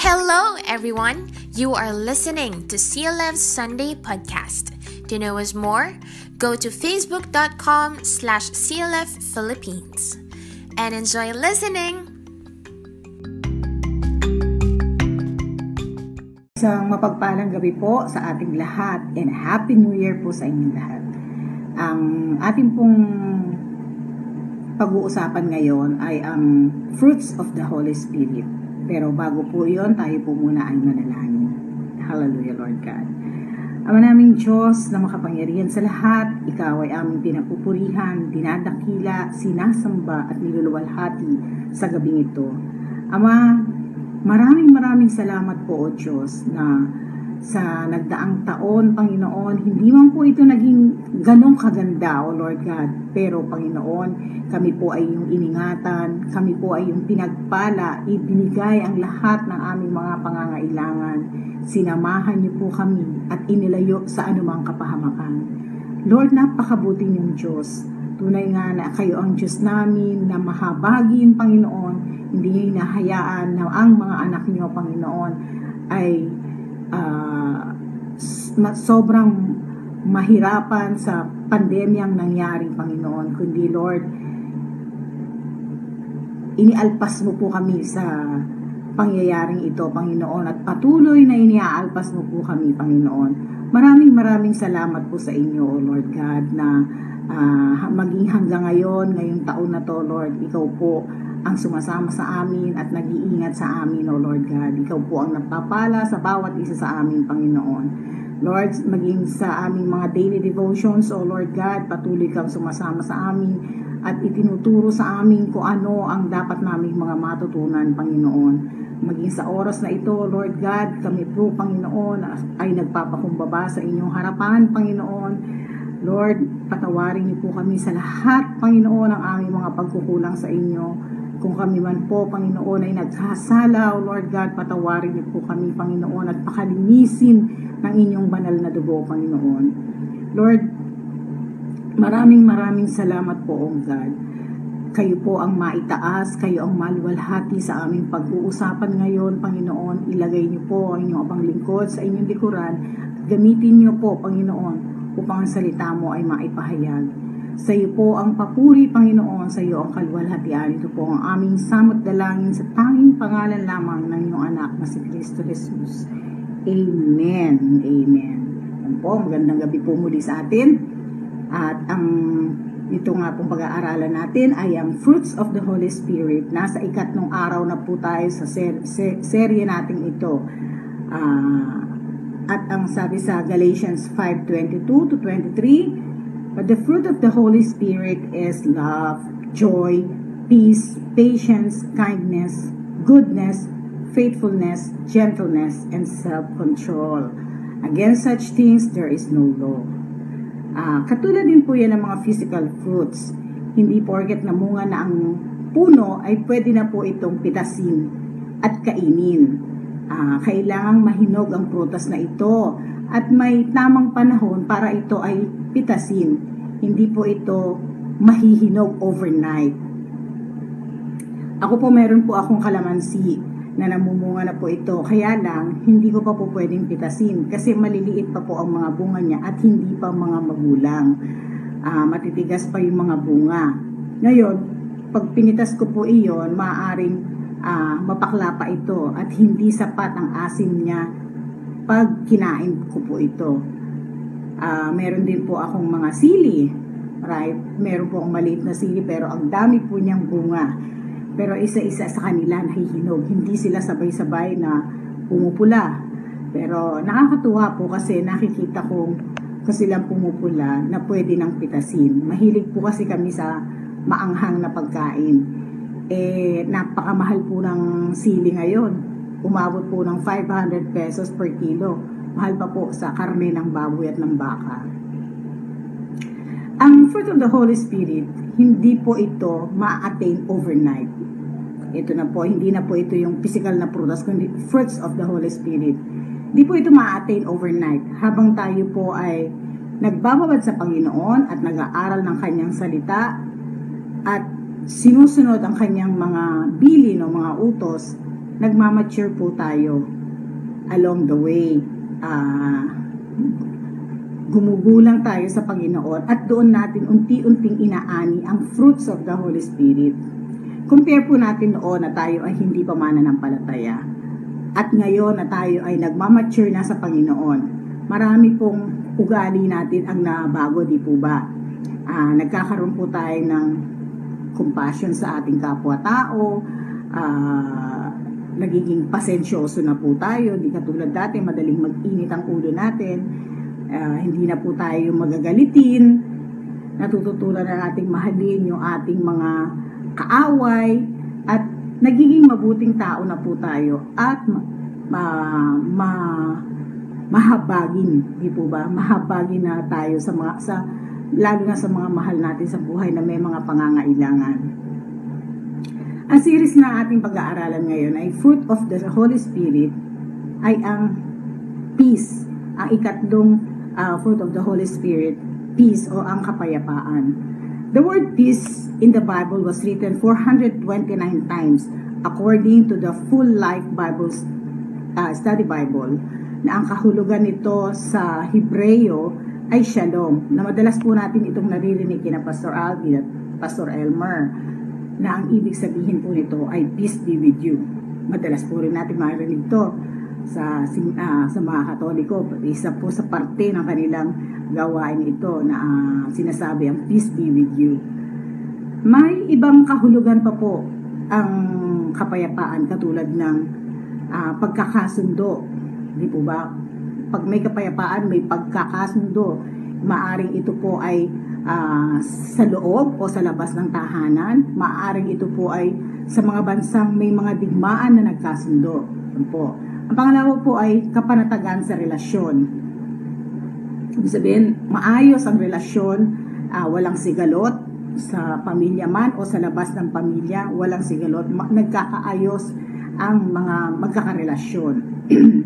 Hello, everyone. You are listening to CLF's Sunday podcast. To know us more, go to facebook.com slash CLF Philippines and enjoy listening. Isang mapagpalang gabi po sa ating lahat and Happy New Year po sa inyong lahat. Ang ating pong pag-uusapan ngayon ay ang fruits of the Holy Spirit. Pero bago po yon tayo po muna ay manalangin. Hallelujah, Lord God. Ama naming Diyos na makapangyarihan sa lahat, Ikaw ay aming pinapupurihan, dinadakila, sinasamba at niluluwalhati sa gabing ito. Ama, maraming maraming salamat po o Diyos na sa nagdaang taon, Panginoon, hindi man po ito naging ganong kaganda, O Lord God. Pero, Panginoon, kami po ay yung iningatan, kami po ay yung pinagpala, ibinigay ang lahat ng aming mga pangangailangan. Sinamahan niyo po kami at inilayo sa anumang kapahamakan. Lord, napakabuti niyong Diyos. Tunay nga na kayo ang Diyos namin na mahabagin, Panginoon. Hindi niyo hinahayaan na ang mga anak niyo, Panginoon, ay uh, sobrang mahirapan sa pandemyang nangyari, Panginoon, kundi Lord, inialpas mo po kami sa pangyayaring ito, Panginoon, at patuloy na iniaalpas mo po kami, Panginoon. Maraming maraming salamat po sa inyo, O Lord God, na uh, maging hanggang ngayon, ngayong taon na to, Lord, ikaw po ang sumasama sa amin at nag-iingat sa amin, O Lord God. Ikaw po ang nagpapala sa bawat isa sa amin, Panginoon. Lord, maging sa aming mga daily devotions, O Lord God, patuloy kang sumasama sa amin at itinuturo sa amin kung ano ang dapat naming mga matutunan, Panginoon. Maging sa oras na ito, Lord God, kami po, Panginoon, ay nagpapakumbaba sa inyong harapan, Panginoon. Lord, patawarin niyo po kami sa lahat, Panginoon, ang aming mga pagkukulang sa inyo. Kung kami man po, Panginoon, ay nagkasala, O Lord God, patawarin niyo po kami, Panginoon, at pakalinisin ng inyong banal na dugo, Panginoon. Lord, maraming maraming salamat po, O God. Kayo po ang maitaas, kayo ang maluwalhati sa aming pag-uusapan ngayon, Panginoon. Ilagay niyo po ang inyong abang lingkod sa inyong likuran gamitin niyo po, Panginoon, upang ang salita mo ay maipahayag. Sa iyo po ang papuri, Panginoon, sa iyo ang kalwalhatian. Ito po ang aming samot dalangin sa tanging pangalan lamang ng iyong anak na si Kristo Jesus. Amen. Amen. Yan po, magandang gabi po muli sa atin. At ang ito nga pong pag-aaralan natin ay ang Fruits of the Holy Spirit. Nasa ikatlong araw na po tayo sa ser- ser- serye natin ito. Uh, at ang sabi sa Galatians 5:22 to 23, But the fruit of the Holy Spirit is love, joy, peace, patience, kindness, goodness, faithfulness, gentleness, and self-control. Against such things, there is no law. Uh, katulad din po yan ng mga physical fruits. Hindi porket namunga na ang puno ay pwede na po itong pitasin at kainin. Uh, kailangang mahinog ang prutas na ito at may tamang panahon para ito ay pitasin. Hindi po ito mahihinog overnight. Ako po meron po akong kalamansi na namumunga na po ito. Kaya lang, hindi ko pa po pwedeng pitasin kasi maliliit pa po ang mga bunga niya at hindi pa mga magulang. Uh, matitigas pa yung mga bunga. Ngayon, pag pinitas ko po iyon, maaaring uh, mapakla pa ito at hindi sapat ang asim niya pag kinain ko po ito. Uh, meron din po akong mga sili. Right? Meron po akong maliit na sili pero ang dami po niyang bunga. Pero isa-isa sa kanila nahihinog. Hindi sila sabay-sabay na pumupula. Pero nakakatuwa po kasi nakikita ko kasi lang pumupula na pwede nang pitasin. Mahilig po kasi kami sa maanghang na pagkain. Eh, napakamahal po ng sili ngayon. Umabot po ng 500 pesos per kilo mahal pa po sa karne ng baboy at ng baka. Ang fruit of the Holy Spirit, hindi po ito ma-attain overnight. Ito na po, hindi na po ito yung physical na prutas, kundi fruits of the Holy Spirit. Hindi po ito ma-attain overnight. Habang tayo po ay nagbababad sa Panginoon at nag-aaral ng kanyang salita at sinusunod ang kanyang mga bilin o mga utos, nagmamature po tayo along the way. Uh, gumugulang tayo sa Panginoon at doon natin unti-unting inaani ang fruits of the Holy Spirit. Compare po natin noon na tayo ay hindi pa mananampalataya. At ngayon na tayo ay nagmamature na sa Panginoon. Marami pong ugali natin ang nabago, di po ba? Uh, nagkakaroon po tayo ng compassion sa ating kapwa-tao, uh, nagiging pasensyoso na po tayo, di katulad dati, madaling mag-init ang ulo natin, uh, hindi na po tayo magagalitin, natututunan na nating mahalin yung ating mga kaaway, at nagiging mabuting tao na po tayo, at ma, ma, mahabagin, di po ba? Mahabagin na tayo sa mga, sa, lalo na sa mga mahal natin sa buhay na may mga pangangailangan. Ang series na ating pag-aaralan ngayon ay Fruit of the Holy Spirit ay ang peace, ang ikatlong uh, fruit of the Holy Spirit, peace o ang kapayapaan. The word peace in the Bible was written 429 times according to the Full Life Bible uh, Study Bible na ang kahulugan nito sa Hebreo ay shalom, na madalas po natin itong naririnig kina Pastor Alvin at Pastor Elmer, na ang ibig sabihin po nito ay peace be with you. Madalas po rin natin marinig to sa, uh, sa mga katoliko. Isa po sa parte ng kanilang gawain ito na uh, sinasabi ang peace be with you. May ibang kahulugan pa po ang kapayapaan katulad ng uh, pagkakasundo. Di po ba? pag may kapayapaan, may pagkakasundo. Maaring ito po ay uh, sa loob o sa labas ng tahanan. Maaring ito po ay sa mga bansang may mga digmaan na nagkasundo. Po. Ang pangalawa po ay kapanatagan sa relasyon. Ibig sabihin, maayos ang relasyon, uh, walang sigalot sa pamilya man o sa labas ng pamilya, walang sigalot, nagkakaayos ang mga magkakarelasyon.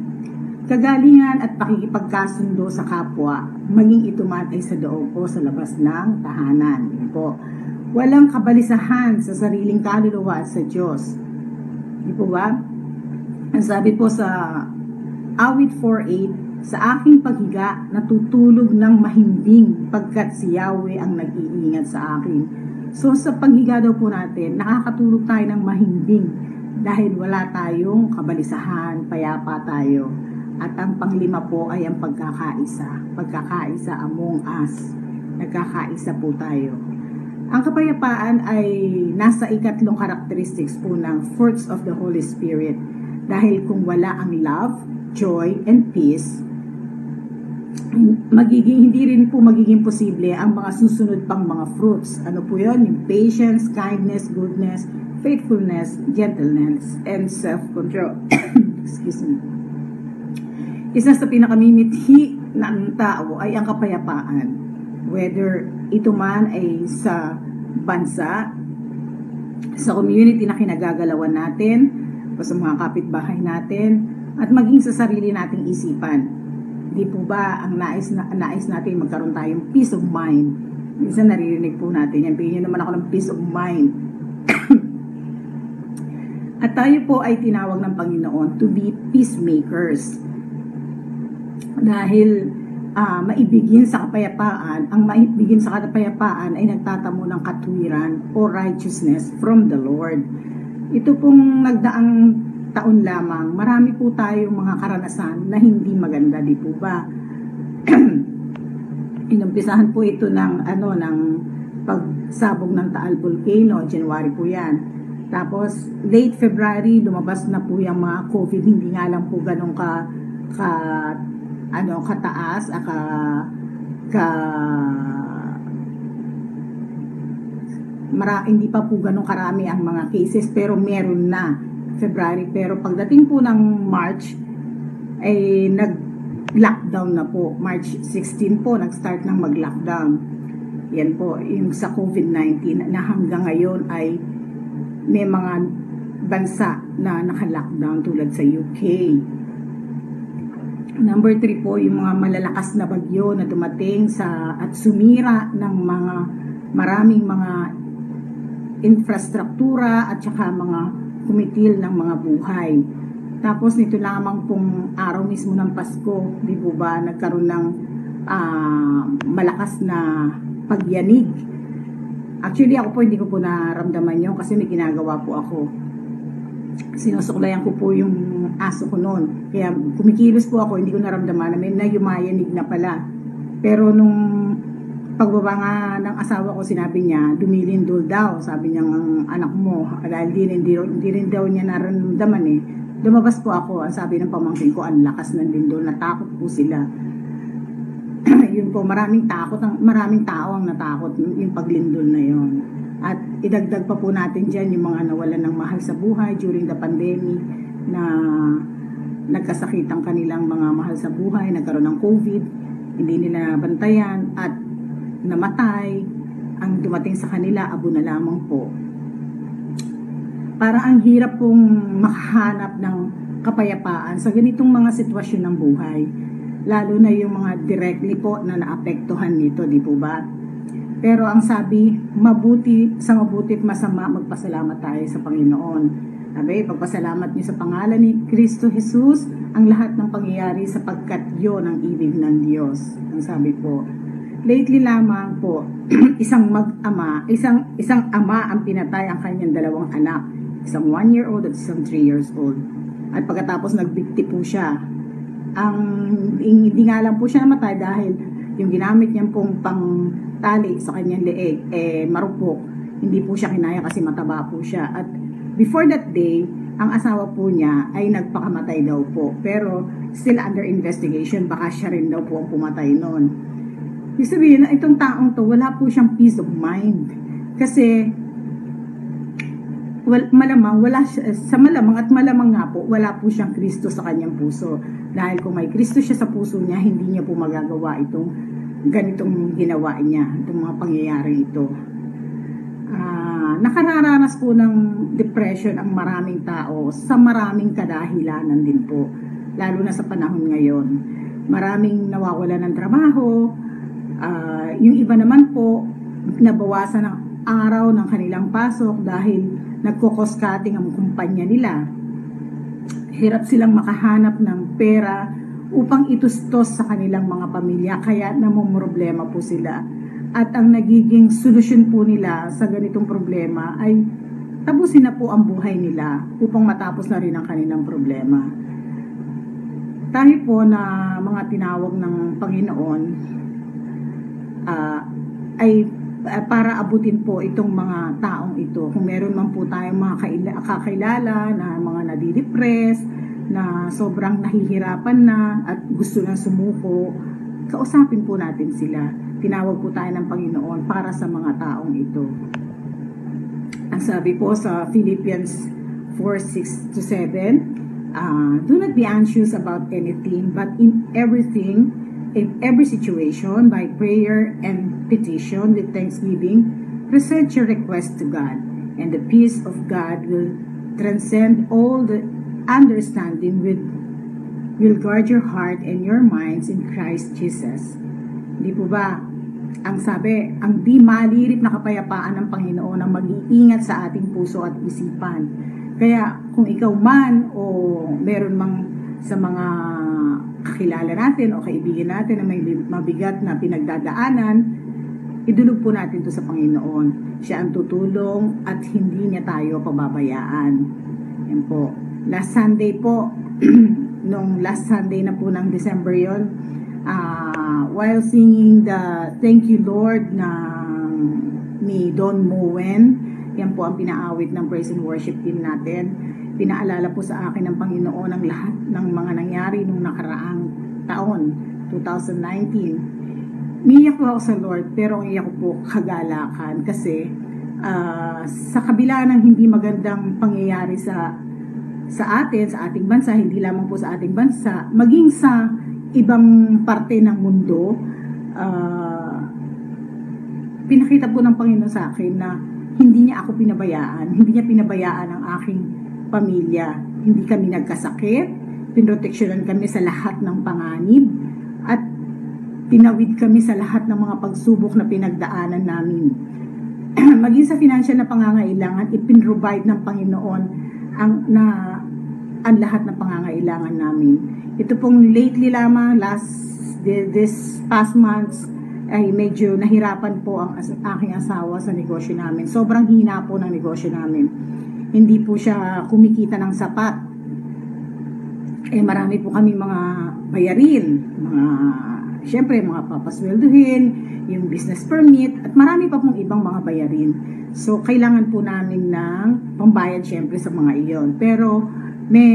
kagalingan at pakikipagkasundo sa kapwa, maging ito man ay sa loob o sa labas ng tahanan. Yan po. Walang kabalisahan sa sariling kaluluwa sa Diyos. Di po ba? Ang sabi po sa Awit 4.8, sa aking paghiga, natutulog ng mahimbing pagkat si Yahweh ang nag-iingat sa akin. So sa paghiga daw po natin, nakakatulog tayo ng mahimbing dahil wala tayong kabalisahan, payapa tayo. At ang panglima po ay ang pagkakaisa. Pagkakaisa among us. Nagkakaisa po tayo. Ang kapayapaan ay nasa ikatlong characteristics po ng fruits of the Holy Spirit. Dahil kung wala ang love, joy, and peace, magiging hindi rin po magiging posible ang mga susunod pang mga fruits. Ano po 'yon? Yung patience, kindness, goodness, faithfulness, gentleness, and self-control. Excuse me. Isa sa pinakamimithi ng tao ay ang kapayapaan. Whether ito man ay sa bansa, sa community na kinagagalawan natin, o sa mga kapitbahay natin, at maging sa sarili nating isipan. Di po ba ang nais, na, nais natin magkaroon tayong peace of mind? Minsan naririnig po natin yan, bigyan naman ako ng peace of mind. At tayo po ay tinawag ng Panginoon to be peacemakers dahil uh, maibigin sa kapayapaan, ang maibigin sa kapayapaan ay nagtatamo ng katwiran o righteousness from the Lord. Ito pong nagdaang taon lamang, marami po tayong mga karanasan na hindi maganda, di po ba? Inumpisahan po ito ng ano ng pagsabog ng Taal Volcano, January po 'yan. Tapos late February lumabas na po yung mga COVID, hindi nga lang po ganun ka ka ano kataas aka ka mara, hindi pa po ganun karami ang mga cases pero meron na February. Pero pagdating po ng March ay nag lockdown na po. March 16 po nag-start ng mag-lockdown. Yan po yung sa COVID-19 na hanggang ngayon ay may mga bansa na naka-lockdown tulad sa UK Number 3 po, yung mga malalakas na bagyo na dumating sa at sumira ng mga maraming mga infrastruktura at saka mga kumitil ng mga buhay. Tapos nito lamang pong araw mismo ng Pasko, di po ba, nagkaroon ng uh, malakas na pagyanig. Actually ako po hindi ko po naramdaman yun kasi may ginagawa po ako. Sinusuklayan ko po yung aso ko noon. Kaya kumikilos po ako, hindi ko naramdaman na may nayumayanig na pala. Pero nung pagbaba nga ng asawa ko, sinabi niya, dumilindol daw. Sabi niya ng anak mo, dahil di, hindi, hindi rin daw niya naramdaman eh Lumabas po ako, ang sabi ng pamangkin ko, ang lakas ng lindol, natakot po sila. yun po, maraming takot, maraming tao ang natakot yung paglindol na yon. At idagdag pa po natin dyan yung mga nawalan ng mahal sa buhay during the pandemic na nagkasakit ang kanilang mga mahal sa buhay, nagkaroon ng COVID, hindi nila bantayan at namatay, ang dumating sa kanila, abo na lamang po para ang hirap pong makahanap ng kapayapaan sa ganitong mga sitwasyon ng buhay. Lalo na yung mga directly po na naapektuhan nito, di po ba? Pero ang sabi, mabuti sa mabuti at masama, magpasalamat tayo sa Panginoon. Sabi, pagpasalamat niyo sa pangalan ni Kristo Jesus ang lahat ng pangyayari sapagkat yon ang ibig ng Diyos. Ang sabi po, lately lamang po, isang mag-ama, isang, isang ama ang pinatay ang kanyang dalawang anak isang 1 year old at isang 3 years old. At pagkatapos nagbikti po siya, ang hindi nga lang po siya namatay dahil yung ginamit niyang pong pang tali sa kanyang leeg, eh marupok. Hindi po siya kinaya kasi mataba po siya. At before that day, ang asawa po niya ay nagpakamatay daw po. Pero still under investigation, baka siya rin daw po ang pumatay noon. Ibig sabihin na itong taong to, wala po siyang peace of mind. Kasi wal, malamang wala siya, sa malamang at malamang nga po wala po siyang Kristo sa kanyang puso. Dahil kung may Kristo siya sa puso niya hindi niya po magagawa itong ganitong ginawa niya itong mga pangyayari ito uh, nakararanas po ng depression ang maraming tao sa maraming kadahilanan din po lalo na sa panahon ngayon. Maraming nawawala ng trabaho uh, yung iba naman po nabawasan ng araw ng kanilang pasok dahil nagko-cost cutting ang kumpanya nila. Hirap silang makahanap ng pera upang itustos sa kanilang mga pamilya kaya namumroblema po sila. At ang nagiging solusyon po nila sa ganitong problema ay tapusin na po ang buhay nila upang matapos na rin ang kanilang problema. Tayo po na mga tinawag ng Panginoon uh, ay uh, para abutin po itong mga taong ito. Kung meron man po tayong mga kakilala na mga nadidepress, na sobrang nahihirapan na at gusto na sumuko, kausapin po natin sila. Tinawag po tayo ng Panginoon para sa mga taong ito. Ang sabi po sa Philippians 4, 6 to 7, uh, Do not be anxious about anything, but in everything, in every situation, by prayer and petition with thanksgiving, present your request to God, and the peace of God will transcend all the understanding with will guard your heart and your minds in Christ Jesus. Di po ba? Ang sabi, ang di malirip na kapayapaan ng Panginoon ang mag-iingat sa ating puso at isipan. Kaya kung ikaw man o meron mang sa mga kakilala natin o kaibigan natin na may mabigat na pinagdadaanan, idulog po natin to sa Panginoon. Siya ang tutulong at hindi niya tayo pababayaan. Yan po. Last Sunday po, nung last Sunday na po ng December yon uh, while singing the Thank You Lord na ni Don Moen, yan po ang pinaawit ng praise and worship team natin pinaalala po sa akin ng Panginoon ang lahat ng mga nangyari nung nakaraang taon, 2019. Niyak po ako sa Lord, pero ang iyak po kagalakan kasi uh, sa kabila ng hindi magandang pangyayari sa sa atin, sa ating bansa, hindi lamang po sa ating bansa, maging sa ibang parte ng mundo, uh, pinakita po ng Panginoon sa akin na hindi niya ako pinabayaan, hindi niya pinabayaan ang aking pamilya. Hindi kami nagkasakit, pinroteksyonan kami sa lahat ng panganib, at tinawid kami sa lahat ng mga pagsubok na pinagdaanan namin. maging sa financial na pangangailangan, ipinrovide ng Panginoon ang na ang lahat ng pangangailangan namin. Ito pong lately lamang, last this past months, ay medyo nahirapan po ang aking asawa sa negosyo namin. Sobrang hina po ng negosyo namin. Hindi po siya kumikita ng sapat. Eh marami po kami mga bayarin, mga syempre mga papasweldohin, yung business permit, at marami pa pong ibang mga bayarin. So, kailangan po namin ng pambayad syempre sa mga iyon. Pero, may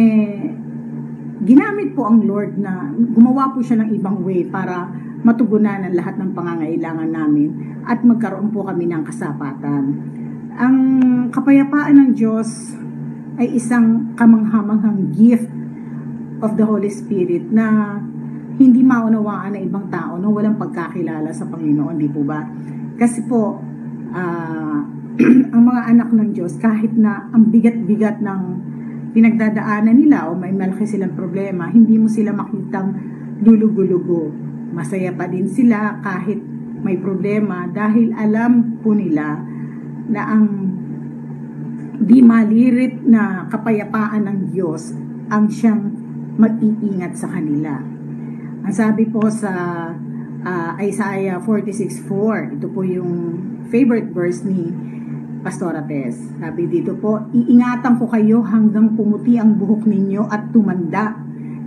ginamit po ang Lord na gumawa po siya ng ibang way para matugunan ang lahat ng pangangailangan namin at magkaroon po kami ng kasapatan. Ang kapayapaan ng Diyos ay isang kamanghamanghang gift of the Holy Spirit na hindi maunawaan ng ibang tao nung walang pagkakilala sa Panginoon, di po ba? Kasi po, ah, ang mga anak ng Diyos, kahit na ang bigat-bigat ng pinagdadaanan nila o may malaki silang problema, hindi mo sila makitang lulugo-lugo. Masaya pa din sila kahit may problema dahil alam po nila na ang di malirit na kapayapaan ng Diyos ang siyang mag-iingat sa kanila. Ang sabi po sa ah, Isaiah 46.4, ito po yung favorite verse ni Pastora Tess. Sabi dito po, iingatan ko kayo hanggang pumuti ang buhok ninyo at tumanda.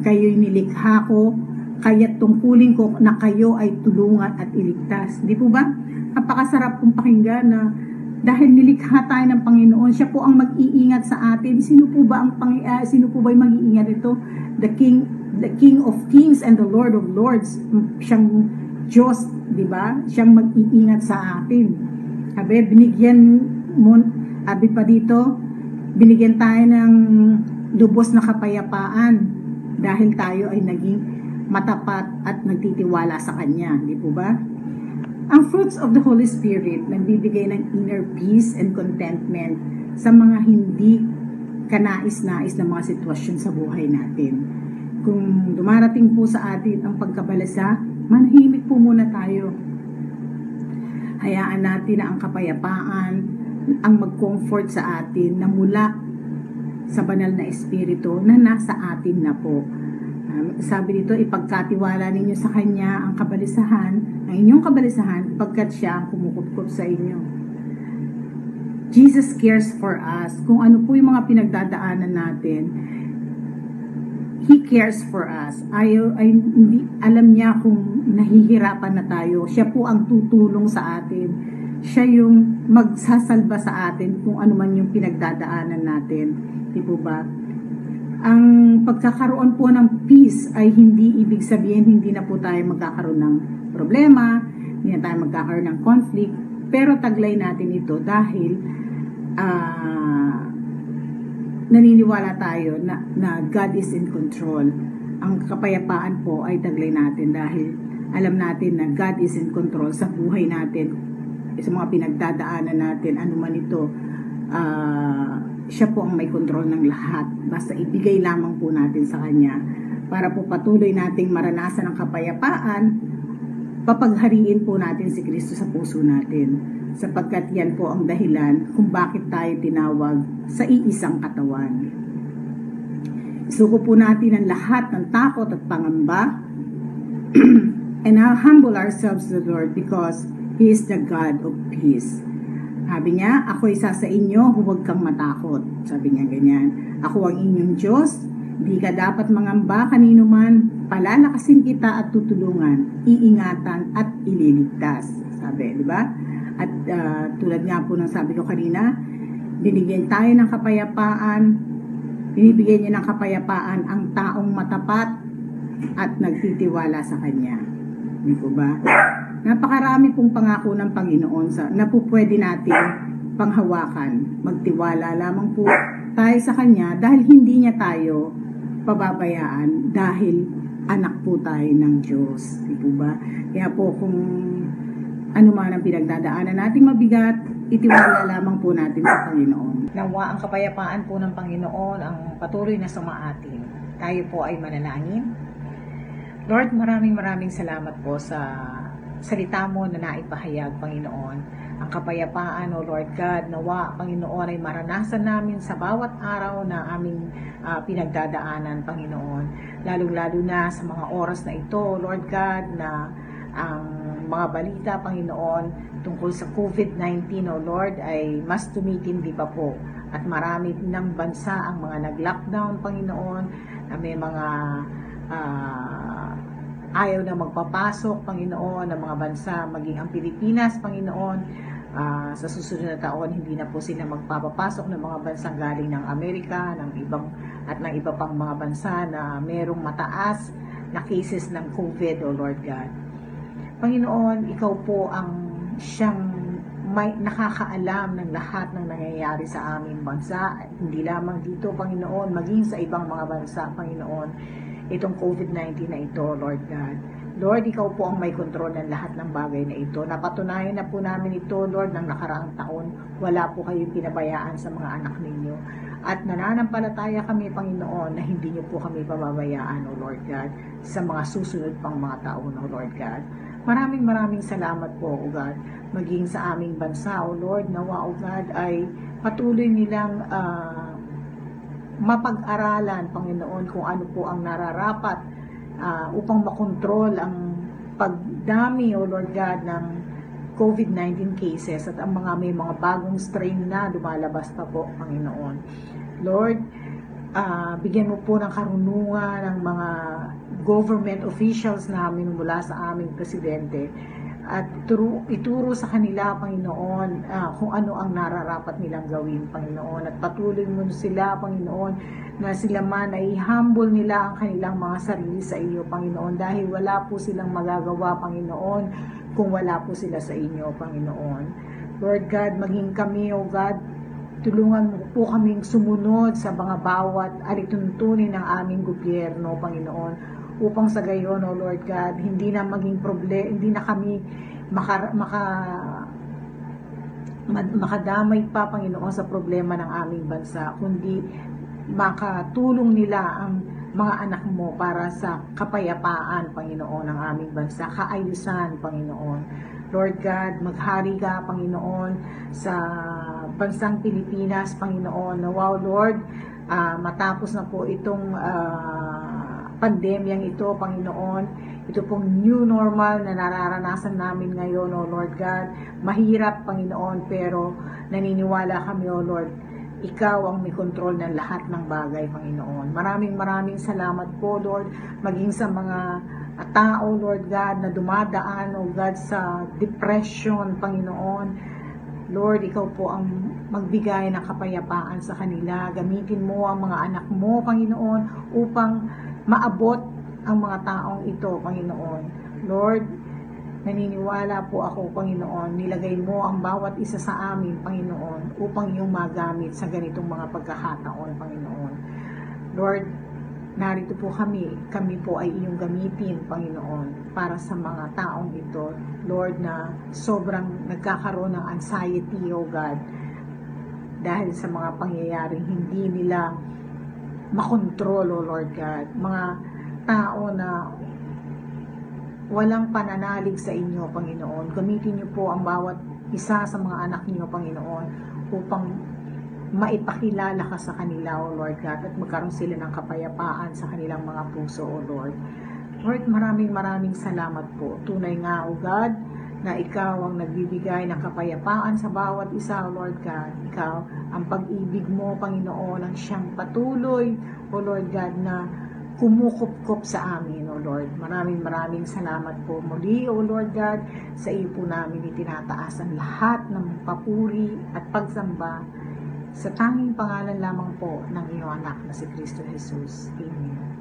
Kayo'y nilikha ko, kaya't tungkulin ko na kayo ay tulungan at iligtas. Di po ba? Napakasarap pong pakinggan na dahil nilikha tayo ng Panginoon, siya po ang mag-iingat sa atin. Sino po ba ang pang, ah, sino po ba yung mag-iingat ito? The King, the King of Kings and the Lord of Lords. Siyang Diyos, di ba? Siyang mag-iingat sa atin. Sabi, binigyan mo, sabi pa dito, binigyan tayo ng lubos na kapayapaan dahil tayo ay naging matapat at nagtitiwala sa Kanya. Di po ba? Ang fruits of the Holy Spirit nagbibigay ng inner peace and contentment sa mga hindi kanais-nais na mga sitwasyon sa buhay natin. Kung dumarating po sa atin ang pagkabalasa, manahimik po muna tayo. Hayaan natin na ang kapayapaan ang mag-comfort sa atin na mula sa banal na espiritu na nasa atin na po. Um, sabi dito, ipagkatiwala ninyo sa Kanya ang kabalisahan, ang inyong kabalisahan, pagkat siya ang kumukupkup sa inyo. Jesus cares for us. Kung ano po yung mga pinagdadaanan natin, He cares for us. Ayaw, ay, hindi, alam niya kung nahihirapan na tayo. Siya po ang tutulong sa atin. Siya yung magsasalba sa atin kung ano man yung pinagdadaanan natin. Di po ba? Ang pagkakaroon po ng peace ay hindi ibig sabihin hindi na po tayo magkakaroon ng problema, hindi na tayo magkakaroon ng conflict, pero taglay natin ito dahil ah naniniwala tayo na, na God is in control. Ang kapayapaan po ay taglay natin dahil alam natin na God is in control sa buhay natin, sa mga pinagdadaanan natin, ano man ito, ah, siya po ang may control ng lahat. Basta ibigay lamang po natin sa Kanya para po patuloy nating maranasan ang kapayapaan, papaghariin po natin si Kristo sa puso natin sapagkat yan po ang dahilan kung bakit tayo tinawag sa iisang katawan. Isuko po natin ang lahat ng takot at pangamba and humble ourselves to the Lord because He is the God of peace. Sabi niya, ako isa sa inyo, huwag kang matakot. Sabi niya ganyan. Ako ang inyong Diyos, di ka dapat mangamba kanino man, palalakasin kita at tutulungan, iingatan at ililigtas. Sabi, di ba? At uh, tulad nga po ng sabi ko kanina, binigyan tayo ng kapayapaan, binibigyan niya ng kapayapaan ang taong matapat at nagtitiwala sa Kanya. Di po ba? Napakarami pong pangako ng Panginoon sa, na po pwede natin panghawakan. Magtiwala lamang po tayo sa Kanya dahil hindi niya tayo pababayaan dahil anak po tayo ng Diyos. Di po ba? Kaya po kung ano man ang pinagdadaanan nating mabigat, itiwala lamang po natin sa Panginoon. Nawa ang kapayapaan po ng Panginoon ang patuloy na sumaatin. Tayo po ay manalangin. Lord, maraming maraming salamat po sa salita mo na naipahayag, Panginoon. ang kapayapaan, O Lord God, nawa, Panginoon, ay maranasan namin sa bawat araw na aming uh, pinagdadaanan, Panginoon. Lalong-lalo na sa mga oras na ito, Lord God, na ang mga balita, Panginoon, tungkol sa COVID-19, O Lord, ay mas tumitindi pa po. At marami ng bansa ang mga nag-lockdown, Panginoon, na may mga uh, ayaw na magpapasok, Panginoon, ng mga bansa, maging ang Pilipinas, Panginoon, uh, sa susunod na taon, hindi na po sila magpapapasok ng mga bansang galing ng Amerika, ng ibang, at ng iba pang mga bansa na merong mataas na cases ng COVID, O Lord God. Panginoon, Ikaw po ang siyang may nakakaalam ng lahat ng nangyayari sa aming bansa, hindi lamang dito, Panginoon, maging sa ibang mga bansa, Panginoon itong COVID-19 na ito, Lord God. Lord, ikaw po ang may kontrol ng lahat ng bagay na ito. Napatunayan na po namin ito, Lord, ng nakaraang taon. Wala po kayong pinabayaan sa mga anak ninyo. At nananampalataya kami, Panginoon, na hindi niyo po kami pababayaan, O Lord God, sa mga susunod pang mga taon, O Lord God. Maraming maraming salamat po, O God, maging sa aming bansa, O Lord, nawa, O God, ay patuloy nilang uh, mapag-aralan, Panginoon, kung ano po ang nararapat uh, upang makontrol ang pagdami, O Lord God, ng COVID-19 cases at ang mga may mga bagong strain na lumalabas pa po, Panginoon. Lord, uh, bigyan mo po ng karunungan ng mga government officials namin mula sa aming presidente at ituro, ituro sa kanila, Panginoon, uh, kung ano ang nararapat nilang gawin, Panginoon. At patuloy mo sila, Panginoon, na sila man ay humble nila ang kanilang mga sarili sa iyo, Panginoon, dahil wala po silang magagawa, Panginoon, kung wala po sila sa inyo, Panginoon. Lord God, maging kami, O God, tulungan mo po kaming sumunod sa mga bawat alituntunin ng aming gobyerno, Panginoon upang sa gayon, O Lord God, hindi na maging problem, hindi na kami maka, maka makadamay pa, Panginoon, sa problema ng aming bansa, kundi makatulong nila ang mga anak mo para sa kapayapaan, Panginoon, ng aming bansa, kaayusan, Panginoon. Lord God, maghari ka, Panginoon, sa bansang Pilipinas, Panginoon, wow, Lord, uh, matapos na po itong uh, pandemyang ito, Panginoon. Ito pong new normal na nararanasan namin ngayon, O Lord God. Mahirap, Panginoon, pero naniniwala kami, O Lord, ikaw ang may kontrol ng lahat ng bagay, Panginoon. Maraming maraming salamat po, Lord, maging sa mga tao, Lord God, na dumadaan, O God, sa depression, Panginoon. Lord, ikaw po ang magbigay ng kapayapaan sa kanila. Gamitin mo ang mga anak mo, Panginoon, upang maabot ang mga taong ito, Panginoon. Lord, naniniwala po ako, Panginoon, nilagay mo ang bawat isa sa amin, Panginoon, upang iyong magamit sa ganitong mga pagkakataon, Panginoon. Lord, narito po kami, kami po ay iyong gamitin, Panginoon, para sa mga taong ito, Lord, na sobrang nagkakaroon ng anxiety, O God, dahil sa mga pangyayaring hindi nila makontrol, O Lord God. Mga tao na walang pananalig sa inyo, Panginoon. Gamitin niyo po ang bawat isa sa mga anak niyo, Panginoon, upang maipakilala ka sa kanila, O Lord God, at magkaroon sila ng kapayapaan sa kanilang mga puso, O Lord. Lord, maraming maraming salamat po. Tunay nga, O God, na ikaw ang nagbibigay ng kapayapaan sa bawat isa, Lord God. Ikaw, ang pag-ibig mo, Panginoon, ang siyang patuloy, O Lord God, na kumukup sa amin, O Lord. Maraming maraming salamat po muli, O Lord God. Sa iyo po namin itinataas ang lahat ng papuri at pagsamba sa tanging pangalan lamang po ng iyong anak na si Kristo Jesus. Amen.